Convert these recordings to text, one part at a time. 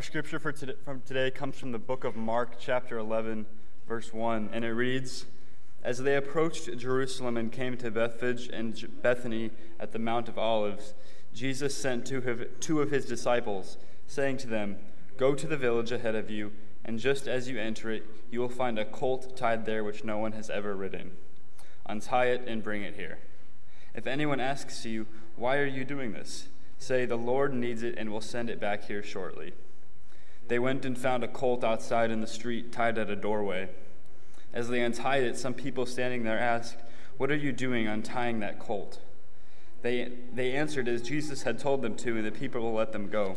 Our scripture for today, from today comes from the book of Mark, chapter 11, verse 1, and it reads As they approached Jerusalem and came to Bethphage and Bethany at the Mount of Olives, Jesus sent two of his disciples, saying to them, Go to the village ahead of you, and just as you enter it, you will find a colt tied there which no one has ever ridden. Untie it and bring it here. If anyone asks you, Why are you doing this? say, The Lord needs it and will send it back here shortly. They went and found a colt outside in the street, tied at a doorway. As they untied it, some people standing there asked, What are you doing untying that colt? They, they answered as Jesus had told them to, and the people will let them go.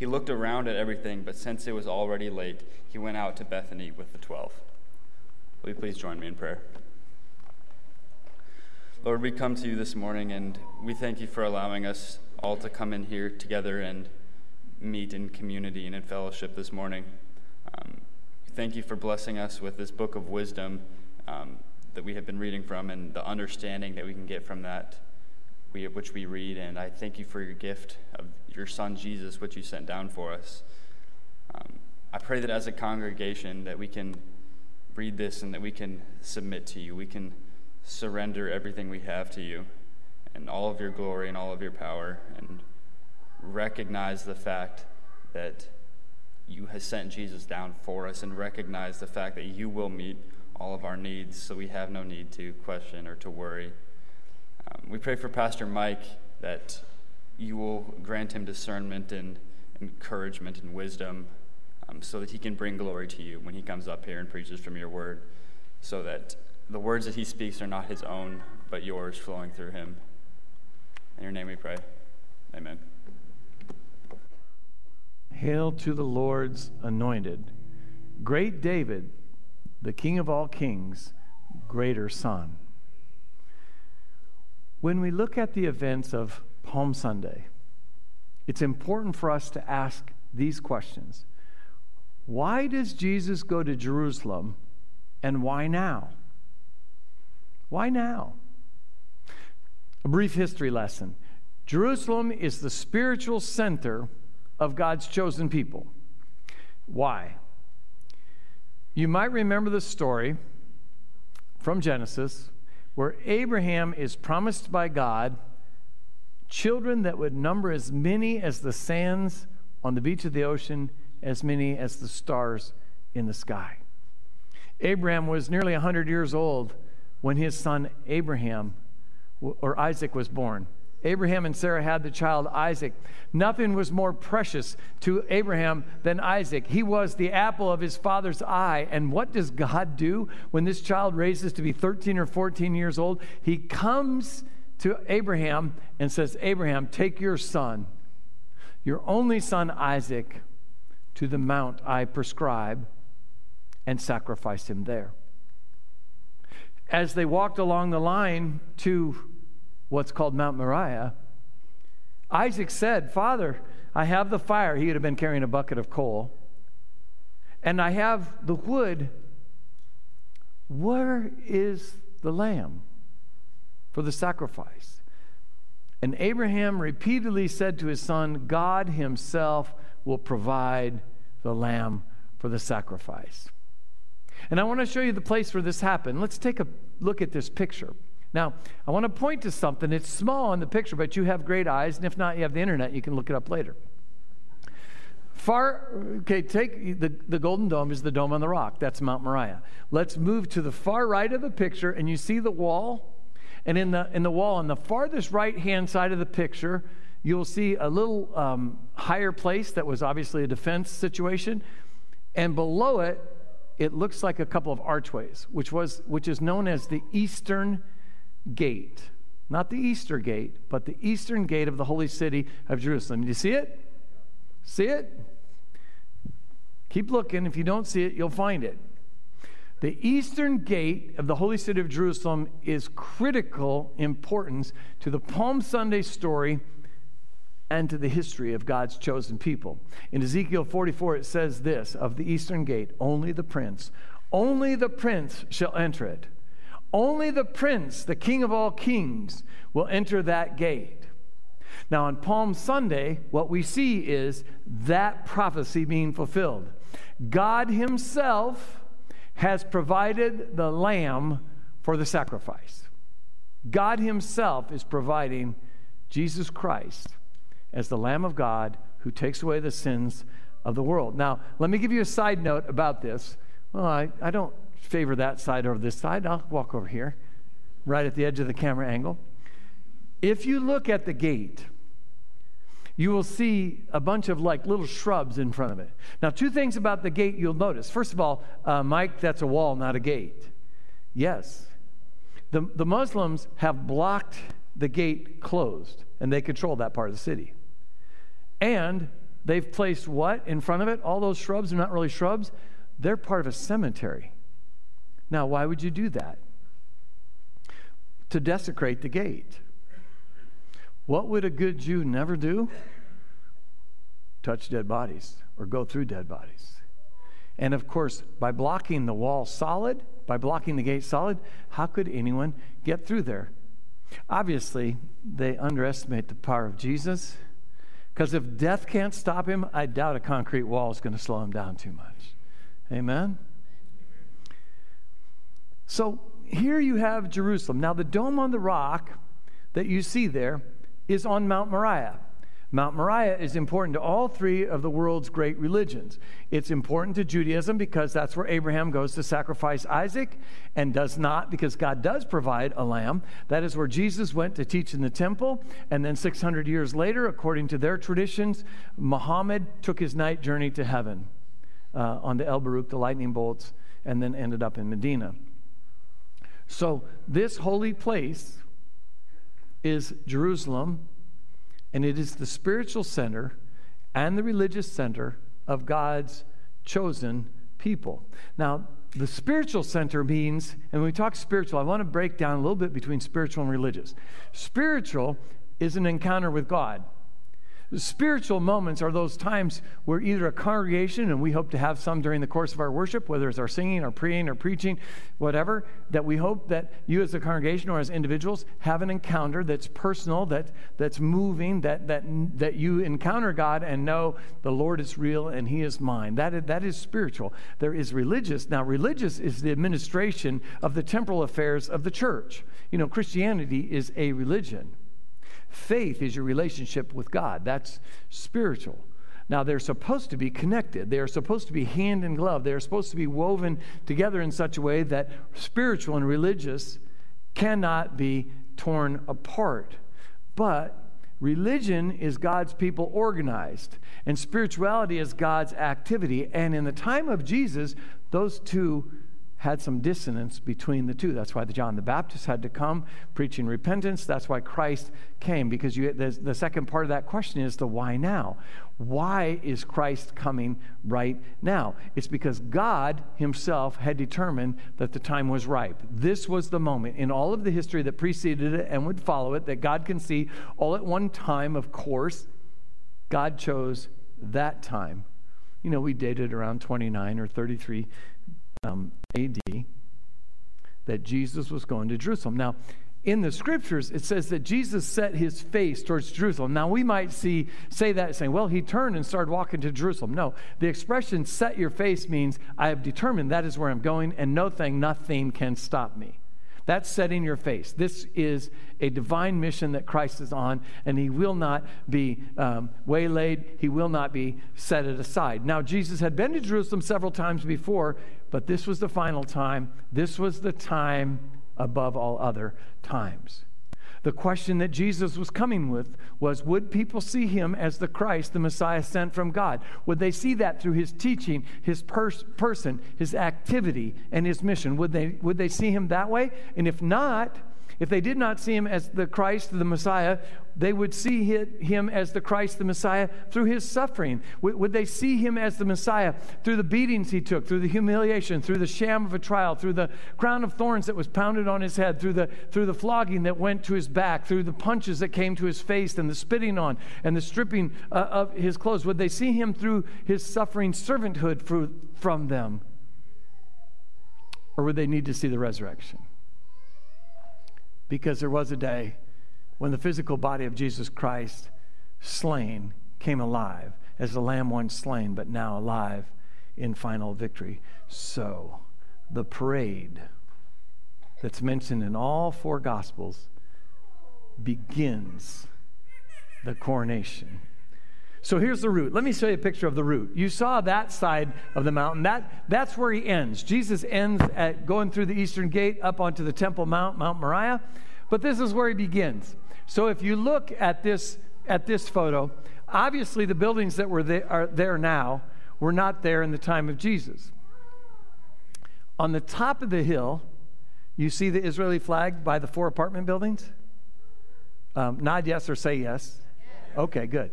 He looked around at everything, but since it was already late, he went out to Bethany with the twelve. Will you please join me in prayer? Lord, we come to you this morning and we thank you for allowing us all to come in here together and meet in community and in fellowship this morning. Um, thank you for blessing us with this book of wisdom um, that we have been reading from and the understanding that we can get from that, we, which we read. And I thank you for your gift of your Son Jesus, which you sent down for us. Um, I pray that as a congregation that we can read this and that we can submit to you. We can surrender everything we have to you and all of your glory and all of your power and recognize the fact that you have sent Jesus down for us and recognize the fact that you will meet all of our needs, so we have no need to question or to worry. We pray for Pastor Mike that you will grant him discernment and encouragement and wisdom um, so that he can bring glory to you when he comes up here and preaches from your word, so that the words that he speaks are not his own, but yours flowing through him. In your name we pray. Amen. Hail to the Lord's anointed. Great David, the King of all kings, greater Son. When we look at the events of Palm Sunday, it's important for us to ask these questions Why does Jesus go to Jerusalem, and why now? Why now? A brief history lesson Jerusalem is the spiritual center of God's chosen people. Why? You might remember the story from Genesis where Abraham is promised by God children that would number as many as the sands on the beach of the ocean, as many as the stars in the sky. Abraham was nearly 100 years old when his son Abraham or Isaac was born. Abraham and Sarah had the child Isaac. Nothing was more precious to Abraham than Isaac. He was the apple of his father's eye. And what does God do when this child raises to be 13 or 14 years old? He comes to Abraham and says, Abraham, take your son, your only son Isaac, to the mount I prescribe and sacrifice him there. As they walked along the line to what's called Mount Moriah, Isaac said, Father, I have the fire. He would have been carrying a bucket of coal. And I have the wood. Where is the lamb for the sacrifice? And Abraham repeatedly said to his son, God himself will provide the lamb for the sacrifice. And I want to show you the place where this happened. Let's take a look at this picture. Now, I want to point to something. It's small in the picture, but you have great eyes, and if not, you have the internet. You can look it up later. Far, okay, take the, the Golden Dome is the dome on the rock. That's Mount Moriah. Let's move to the far right of the picture, and you see the wall. And in the, in the wall, on the farthest right hand side of the picture, you'll see a little um, higher place that was obviously a defense situation. And below it it looks like a couple of archways, which, was, which is known as the Eastern Gate. Not the Easter Gate, but the Eastern Gate of the holy city of Jerusalem. Do you see it? See it? Keep looking. If you don't see it, you'll find it. The eastern gate of the holy city of Jerusalem is critical importance to the Palm Sunday story and to the history of God's chosen people. In Ezekiel 44, it says this of the eastern gate only the prince, only the prince shall enter it. Only the prince, the king of all kings, will enter that gate. Now, on Palm Sunday, what we see is that prophecy being fulfilled. God Himself has provided the lamb for the sacrifice. God Himself is providing Jesus Christ as the Lamb of God who takes away the sins of the world. Now, let me give you a side note about this. Well, I, I don't favor that side over this side. I'll walk over here, right at the edge of the camera angle. If you look at the gate, you will see a bunch of like little shrubs in front of it. Now, two things about the gate you'll notice. First of all, uh, Mike, that's a wall, not a gate. Yes. The, the Muslims have blocked the gate closed, and they control that part of the city. And they've placed what in front of it? All those shrubs are not really shrubs, they're part of a cemetery. Now, why would you do that? To desecrate the gate. What would a good Jew never do? Touch dead bodies or go through dead bodies. And of course, by blocking the wall solid, by blocking the gate solid, how could anyone get through there? Obviously, they underestimate the power of Jesus because if death can't stop him, I doubt a concrete wall is going to slow him down too much. Amen? So here you have Jerusalem. Now, the Dome on the Rock that you see there is on Mount Moriah. Mount Moriah is important to all three of the world's great religions. It's important to Judaism because that's where Abraham goes to sacrifice Isaac and does not because God does provide a lamb. That is where Jesus went to teach in the temple. And then 600 years later, according to their traditions, Muhammad took his night journey to heaven uh, on the El Buraq, the lightning bolts, and then ended up in Medina. So, this holy place is Jerusalem and it is the spiritual center and the religious center of God's chosen people. Now, the spiritual center means, and when we talk spiritual, I want to break down a little bit between spiritual and religious. Spiritual is an encounter with God. Spiritual moments are those times where either a congregation, and we hope to have some during the course of our worship, whether it's our singing or praying or preaching, whatever, that we hope that you as a congregation or as individuals have an encounter that's personal, that, that's moving, that, that, that you encounter God and know the Lord is real and He is mine. That is, that is spiritual. There is religious. Now, religious is the administration of the temporal affairs of the church. You know, Christianity is a religion. Faith is your relationship with God. That's spiritual. Now, they're supposed to be connected. They are supposed to be hand in glove. They are supposed to be woven together in such a way that spiritual and religious cannot be torn apart. But religion is God's people organized, and spirituality is God's activity. And in the time of Jesus, those two had some dissonance between the two. That's why the John the Baptist had to come preaching repentance. That's why Christ came, because you, the second part of that question is the why now? Why is Christ coming right now? It's because God Himself had determined that the time was ripe. This was the moment in all of the history that preceded it and would follow it that God can see all at one time, of course. God chose that time. You know, we dated around 29 or 33 um, AD that Jesus was going to Jerusalem. Now, in the scriptures, it says that Jesus set his face towards Jerusalem. Now, we might see say that saying, well, he turned and started walking to Jerusalem. No, the expression set your face means I have determined that is where I'm going, and no thing, nothing can stop me. That's setting your face. This is a divine mission that Christ is on, and he will not be um, waylaid. He will not be set it aside. Now, Jesus had been to Jerusalem several times before, but this was the final time. This was the time above all other times. The question that Jesus was coming with was Would people see him as the Christ, the Messiah sent from God? Would they see that through his teaching, his pers- person, his activity, and his mission? Would they, would they see him that way? And if not, if they did not see him as the Christ, the Messiah, they would see him as the Christ, the Messiah, through his suffering. Would they see him as the Messiah through the beatings he took, through the humiliation, through the sham of a trial, through the crown of thorns that was pounded on his head, through the, through the flogging that went to his back, through the punches that came to his face, and the spitting on, and the stripping uh, of his clothes? Would they see him through his suffering servanthood for, from them? Or would they need to see the resurrection? Because there was a day when the physical body of Jesus Christ, slain, came alive as the lamb once slain, but now alive in final victory. So, the parade that's mentioned in all four Gospels begins the coronation. So here's the route. Let me show you a picture of the route. You saw that side of the mountain. That, that's where he ends. Jesus ends at going through the eastern gate up onto the Temple Mount, Mount Moriah. But this is where he begins. So if you look at this, at this photo, obviously the buildings that were there, are there now were not there in the time of Jesus. On the top of the hill, you see the Israeli flag by the four apartment buildings? Um, nod yes or say yes. Okay, good.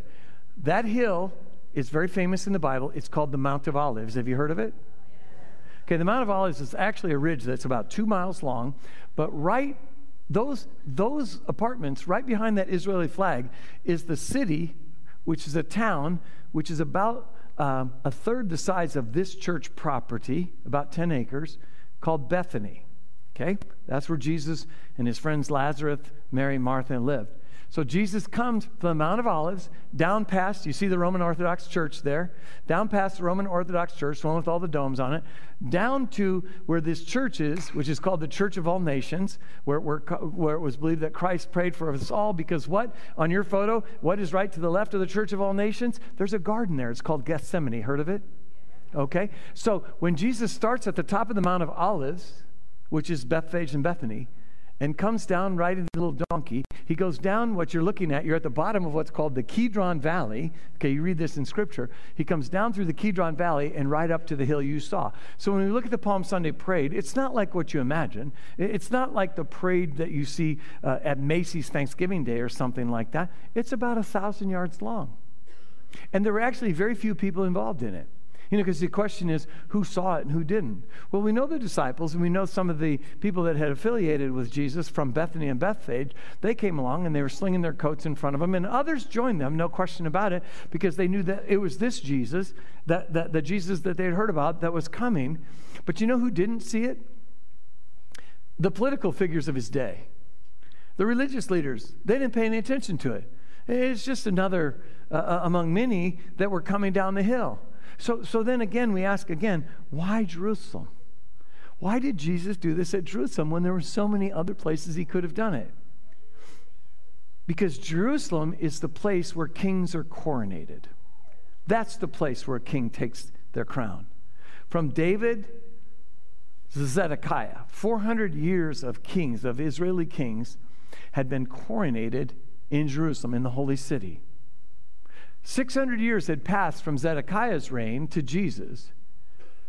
That hill is very famous in the Bible. It's called the Mount of Olives. Have you heard of it? Okay, the Mount of Olives is actually a ridge that's about two miles long, but right those, those apartments right behind that Israeli flag is the city, which is a town, which is about um, a third the size of this church property, about 10 acres, called Bethany. Okay? That's where Jesus and his friends Lazarus, Mary, Martha lived. So Jesus comes from the Mount of Olives down past, you see the Roman Orthodox Church there, down past the Roman Orthodox Church, the one with all the domes on it, down to where this church is, which is called the Church of All Nations, where, where, where it was believed that Christ prayed for us all. Because what? On your photo, what is right to the left of the Church of All Nations? There's a garden there. It's called Gethsemane. Heard of it? Okay? So when Jesus starts at the top of the Mount of Olives, which is Bethphage and Bethany, and comes down riding the little donkey. He goes down what you're looking at. You're at the bottom of what's called the Kidron Valley. Okay, you read this in Scripture. He comes down through the Kidron Valley and right up to the hill you saw. So when we look at the Palm Sunday parade, it's not like what you imagine. It's not like the parade that you see uh, at Macy's Thanksgiving Day or something like that. It's about a thousand yards long. And there were actually very few people involved in it. You know, because the question is who saw it and who didn't. Well, we know the disciples, and we know some of the people that had affiliated with Jesus from Bethany and Bethphage. They came along and they were slinging their coats in front of them, and others joined them, no question about it, because they knew that it was this Jesus, that, that the Jesus that they had heard about, that was coming. But you know who didn't see it? The political figures of his day, the religious leaders. They didn't pay any attention to it. It's just another uh, uh among many that were coming down the hill. So, so then again, we ask again, why Jerusalem? Why did Jesus do this at Jerusalem when there were so many other places he could have done it? Because Jerusalem is the place where kings are coronated. That's the place where a king takes their crown. From David to Zedekiah, 400 years of kings, of Israeli kings, had been coronated in Jerusalem, in the holy city. 600 years had passed from Zedekiah's reign to Jesus,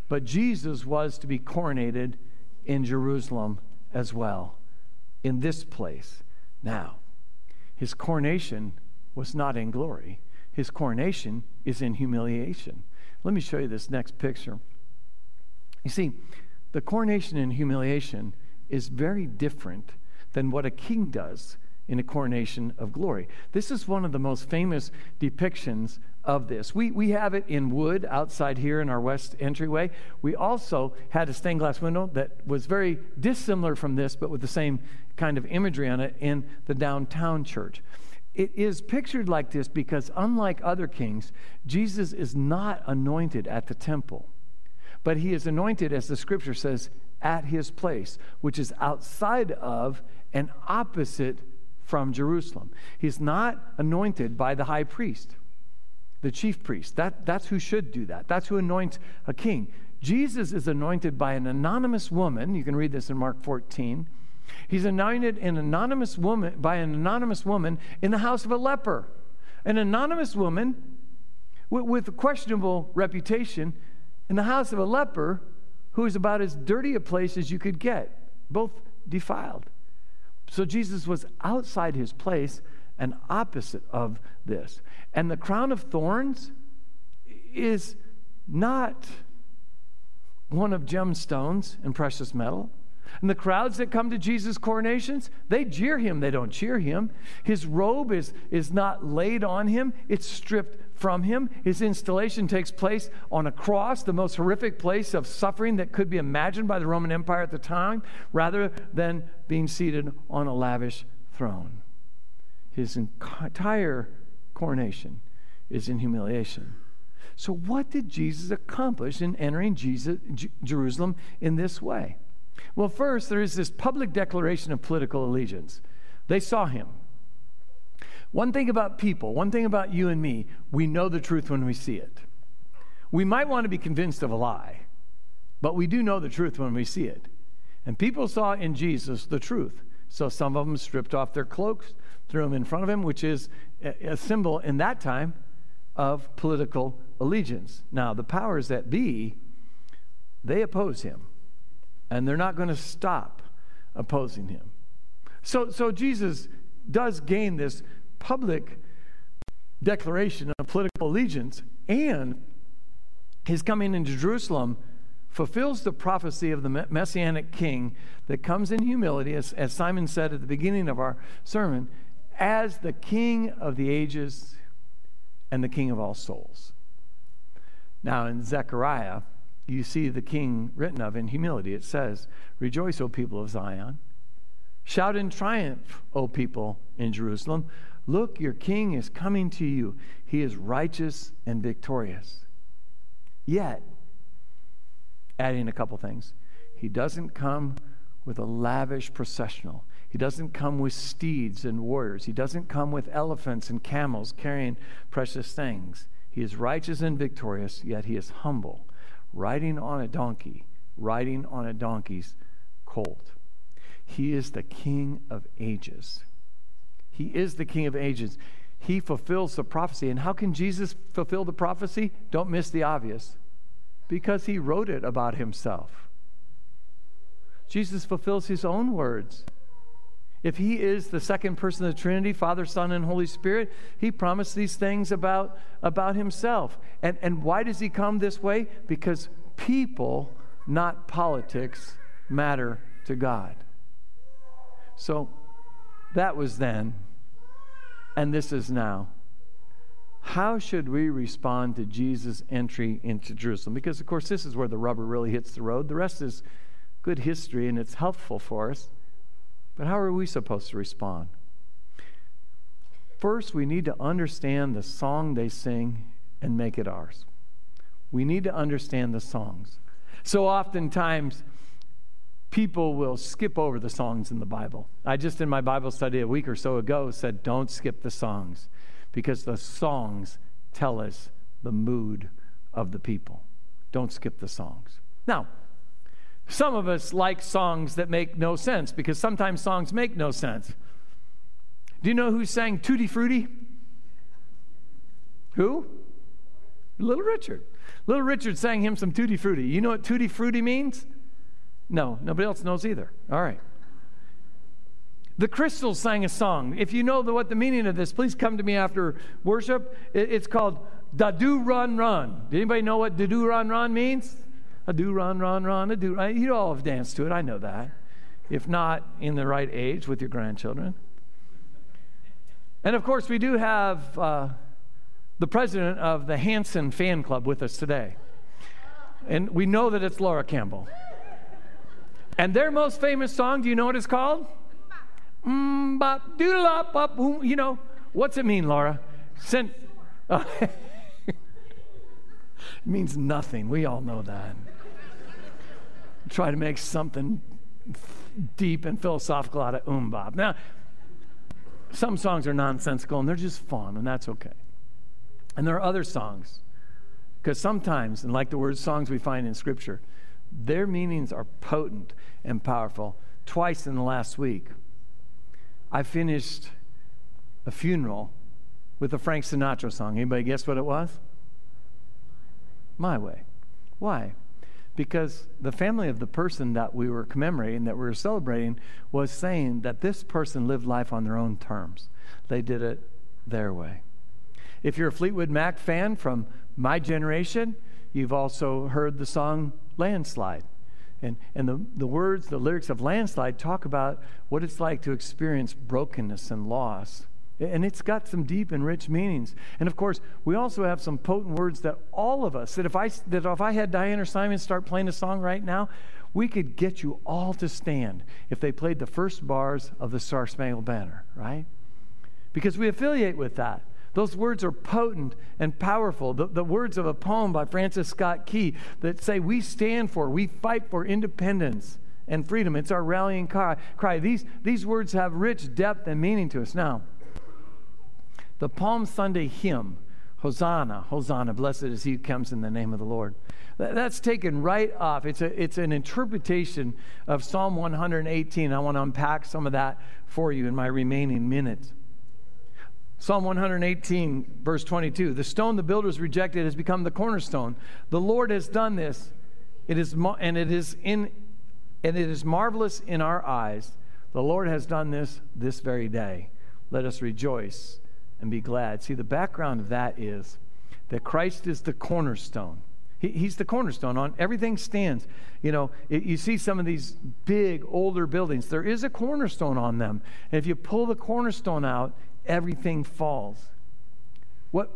but Jesus was to be coronated in Jerusalem as well, in this place. Now, his coronation was not in glory, his coronation is in humiliation. Let me show you this next picture. You see, the coronation and humiliation is very different than what a king does in a coronation of glory. This is one of the most famous depictions of this. We, we have it in wood outside here in our west entryway. We also had a stained glass window that was very dissimilar from this, but with the same kind of imagery on it in the downtown church. It is pictured like this because, unlike other kings, Jesus is not anointed at the temple, but he is anointed, as the scripture says, at his place, which is outside of and opposite from Jerusalem. He's not anointed by the high priest, the chief priest. That, that's who should do that. That's who anoints a king. Jesus is anointed by an anonymous woman. You can read this in Mark 14. He's anointed an anonymous woman by an anonymous woman in the house of a leper. An anonymous woman with, with questionable reputation in the house of a leper who is about as dirty a place as you could get, both defiled. So Jesus was outside his place and opposite of this. And the crown of thorns is not one of gemstones and precious metal. And the crowds that come to Jesus' coronations, they jeer him, they don't cheer him. His robe is, is not laid on him, it's stripped from him. His installation takes place on a cross, the most horrific place of suffering that could be imagined by the Roman Empire at the time, rather than being seated on a lavish throne. His entire coronation is in humiliation. So, what did Jesus accomplish in entering Jesus, J- Jerusalem in this way? Well, first, there is this public declaration of political allegiance. They saw him. One thing about people, one thing about you and me, we know the truth when we see it. We might want to be convinced of a lie, but we do know the truth when we see it. And people saw in Jesus the truth. So some of them stripped off their cloaks, threw them in front of him, which is a symbol in that time of political allegiance. Now, the powers that be, they oppose him, and they're not going to stop opposing him. So, so Jesus does gain this public declaration of political allegiance, and his coming into Jerusalem fulfills the prophecy of the messianic king that comes in humility, as, as Simon said at the beginning of our sermon, as the king of the ages and the king of all souls. Now, in Zechariah, you see the king written of in humility. It says, Rejoice, O people of Zion. Shout in triumph, O people in Jerusalem. Look, your king is coming to you. He is righteous and victorious. Yet, adding a couple things, he doesn't come with a lavish processional. He doesn't come with steeds and warriors. He doesn't come with elephants and camels carrying precious things. He is righteous and victorious, yet he is humble, riding on a donkey, riding on a donkey's colt. He is the King of ages. He is the King of ages. He fulfills the prophecy. And how can Jesus fulfill the prophecy? Don't miss the obvious. Because he wrote it about himself. Jesus fulfills his own words. If he is the second person of the Trinity, Father, Son, and Holy Spirit, he promised these things about, about himself. And, and why does he come this way? Because people, not politics, matter to God. So that was then and this is now. How should we respond to Jesus' entry into Jerusalem? Because, of course, this is where the rubber really hits the road. The rest is good history and it's helpful for us. But how are we supposed to respond? First, we need to understand the song they sing and make it ours. We need to understand the songs. So oftentimes, people will skip over the songs in the Bible. I just, in my Bible study a week or so ago, said, don't skip the songs because the songs tell us the mood of the people. Don't skip the songs. Now, some of us like songs that make no sense because sometimes songs make no sense. Do you know who sang Tutti Frutti? Who? Little Richard. Little Richard sang him some Tutti Frutti. You know what Tutti Frutti means? No, nobody else knows either. All right. The Crystals sang a song. If you know the, what the meaning of this, please come to me after worship. It, it's called Da Doo Run Run. Did anybody know what Da Doo Run Run means? A do run run run a do. You all have danced to it. I know that. If not in the right age with your grandchildren. And of course, we do have uh, the president of the Hanson fan club with us today. And we know that it's Laura Campbell. And their most famous song, do you know what it's called? Mm, doodle up. You know, what's it mean, Laura? Uh, it means nothing. We all know that. Try to make something deep and philosophical out of MMMBop. Now, some songs are nonsensical and they're just fun, and that's okay. And there are other songs, because sometimes, and like the word songs we find in Scripture, their meanings are potent and powerful twice in the last week. I finished a funeral with a Frank Sinatra song. Anybody guess what it was? My Way. Why? Because the family of the person that we were commemorating, that we were celebrating, was saying that this person lived life on their own terms. They did it their way. If you're a Fleetwood Mac fan from my generation, you've also heard the song Landslide. And, and the, the words, the lyrics of Landslide talk about what it's like to experience brokenness and loss. And it's got some deep and rich meanings. And of course, we also have some potent words that all of us, that if I, that if I had Diane or Simon start playing a song right now, we could get you all to stand if they played the first bars of the Star Spangled Banner, right? Because we affiliate with that. Those words are potent and powerful. The, the words of a poem by Francis Scott Key that say, We stand for, we fight for independence and freedom. It's our rallying cry. These, these words have rich depth and meaning to us. Now, the Palm Sunday hymn, Hosanna, Hosanna, blessed is he who comes in the name of the Lord. That's taken right off. It's, a, it's an interpretation of Psalm 118. I want to unpack some of that for you in my remaining minutes. Psalm 118, verse 22 The stone the builders rejected has become the cornerstone. The Lord has done this, it is and, it is in, and it is marvelous in our eyes. The Lord has done this this very day. Let us rejoice and be glad. See, the background of that is that Christ is the cornerstone. He, he's the cornerstone. On everything stands. You know, it, you see some of these big older buildings. There is a cornerstone on them. And if you pull the cornerstone out, everything falls. What,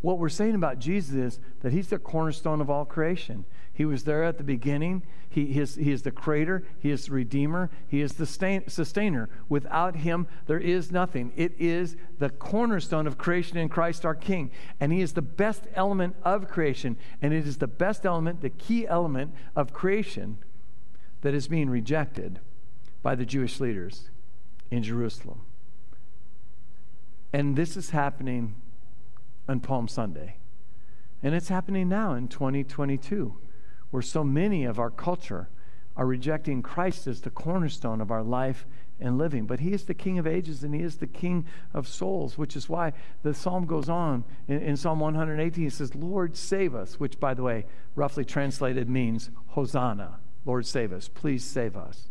what we're saying about Jesus is that he's the cornerstone of all creation. He was there at the beginning. He, is, he is the creator. He is the redeemer. He is the stain, sustainer. Without him, there is nothing. It is the cornerstone of creation in Christ our King. And he is the best element of creation. And it is the best element, the key element of creation that is being rejected by the Jewish leaders in Jerusalem. And this is happening on Palm Sunday. And it's happening now in 2022, where so many of our culture are rejecting Christ as the cornerstone of our life and living. But He is the King of ages and He is the King of souls, which is why the psalm goes on in, in Psalm 118. He says, Lord, save us, which, by the way, roughly translated means Hosanna. Lord, save us. Please save us.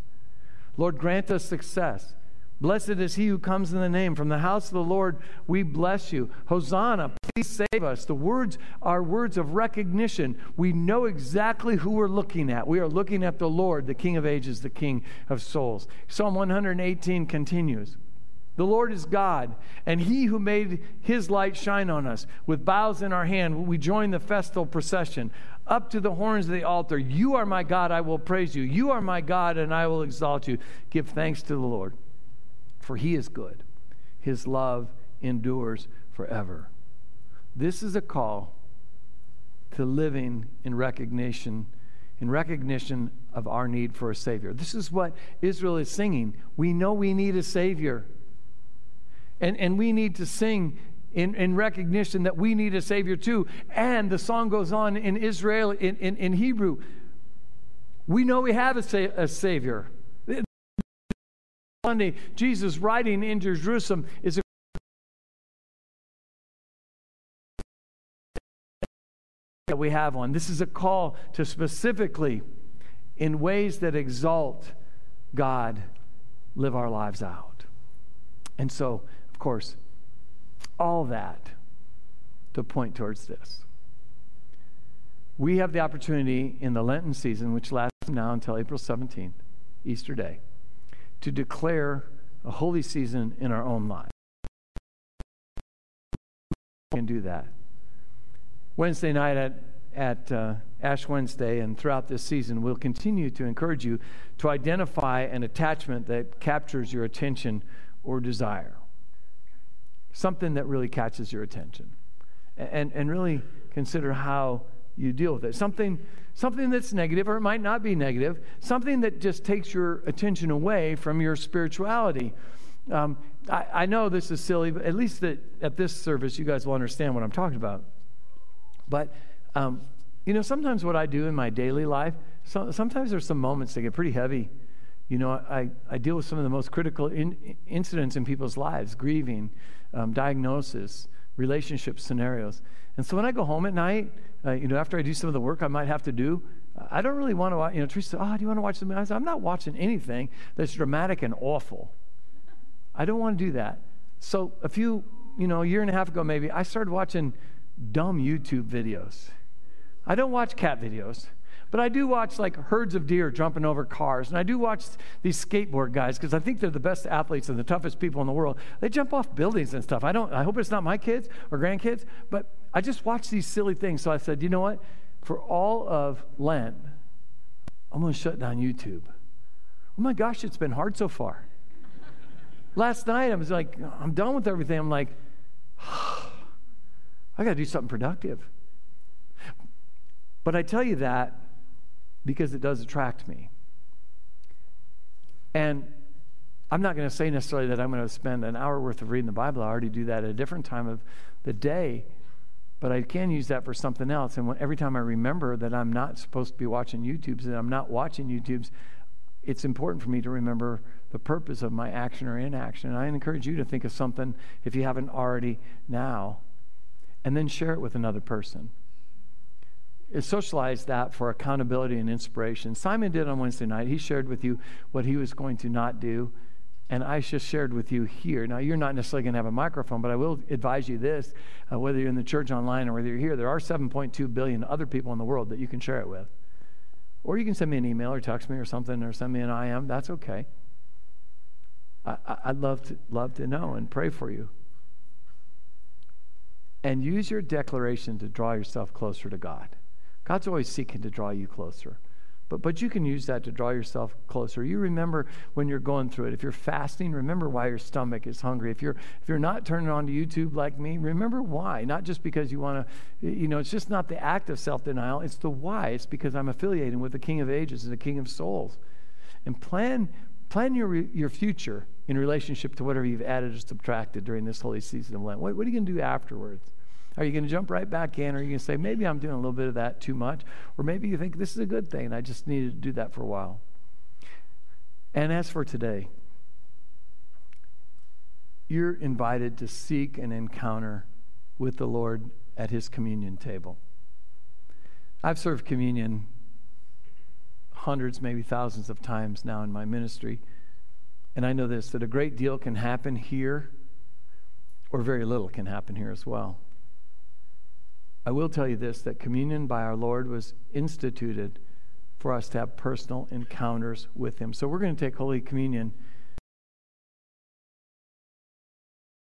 Lord, grant us success. Blessed is he who comes in the name. From the house of the Lord, we bless you. Hosanna, please save us. The words are words of recognition. We know exactly who we're looking at. We are looking at the Lord, the King of ages, the King of souls. Psalm 118 continues. The Lord is God, and He who made His light shine on us. With bows in our hand, we join the festal procession up to the horns of the altar. You are my God, I will praise you. You are my God, and I will exalt you. Give thanks to the Lord for he is good. His love endures forever. This is a call to living in recognition in recognition of our need for a savior. This is what Israel is singing. We know we need a savior. And, and we need to sing in, in recognition that we need a savior too. And the song goes on in Israel, in, in, in Hebrew. We know we have a, sa- a savior. Sunday, Jesus riding into Jerusalem is a that we have on. This is a call to specifically, in ways that exalt God, live our lives out. And so, of course, all that to point towards this. We have the opportunity in the Lenten season, which lasts now until April 17th, Easter Day to declare a holy season in our own lives. We can do that. Wednesday night at, at uh, Ash Wednesday and throughout this season, we'll continue to encourage you to identify an attachment that captures your attention or desire. Something that really catches your attention. And, and really consider how you deal with it. Something, something that's negative, or it might not be negative, something that just takes your attention away from your spirituality. Um, I, I, know this is silly, but at least that at this service, you guys will understand what I'm talking about. But, um, you know, sometimes what I do in my daily life, so, sometimes there's some moments that get pretty heavy You know, I, I deal with some of the most critical in, incidents in people's lives grieving, um, diagnosis, relationship scenarios. And so when I go home at night, uh, you know, after I do some of the work I might have to do, I don't really want to watch. You know, Teresa said, Oh, do you want to watch something? I said, I'm not watching anything that's dramatic and awful. I don't want to do that. So a few, you know, a year and a half ago maybe, I started watching dumb YouTube videos. I don't watch cat videos. But I do watch like herds of deer jumping over cars. And I do watch these skateboard guys because I think they're the best athletes and the toughest people in the world. They jump off buildings and stuff. I don't I hope it's not my kids or grandkids, but I just watch these silly things. So I said, you know what? For all of Lent, I'm going to shut down YouTube. Oh my gosh, it's been hard so far. Last night I was like, I'm done with everything. I'm like, I got to do something productive. But I tell you that because it does attract me. And I'm not going to say necessarily that I'm going to spend an hour worth of reading the Bible. I already do that at a different time of the day. But I can use that for something else. And when, every time I remember that I'm not supposed to be watching YouTubes and I'm not watching YouTubes, it's important for me to remember the purpose of my action or inaction. And I encourage you to think of something, if you haven't already now, and then share it with another person socialize that for accountability and inspiration. Simon did on Wednesday night. He shared with you what he was going to not do. And I just shared with you here. Now, you're not necessarily going to have a microphone, but I will advise you this uh, whether you're in the church online or whether you're here, there are 7.2 billion other people in the world that you can share it with. Or you can send me an email or text me or something or send me an IM. That's okay. I, would love to, love to know and pray for you. And use your declaration to draw yourself closer to God. God's always seeking to draw you closer. But, but you can use that to draw yourself closer. You remember when you're going through it. If you're fasting, remember why your stomach is hungry. If you're, if you're not turning on to YouTube like me, remember why. Not just because you want to, you know, it's just not the act of self denial, it's the why. It's because I'm affiliating with the King of Ages and the King of Souls. And plan, plan your, your future in relationship to whatever you've added or subtracted during this holy season of Lent. What, what are you going to do afterwards? Are you going to jump right back in? Or are you going to say, maybe I'm doing a little bit of that too much? Or maybe you think this is a good thing and I just needed to do that for a while. And as for today, you're invited to seek an encounter with the Lord at his communion table. I've served communion hundreds, maybe thousands of times now in my ministry. And I know this that a great deal can happen here, or very little can happen here as well. I will tell you this that communion by our Lord was instituted for us to have personal encounters with Him. So we're going to take Holy Communion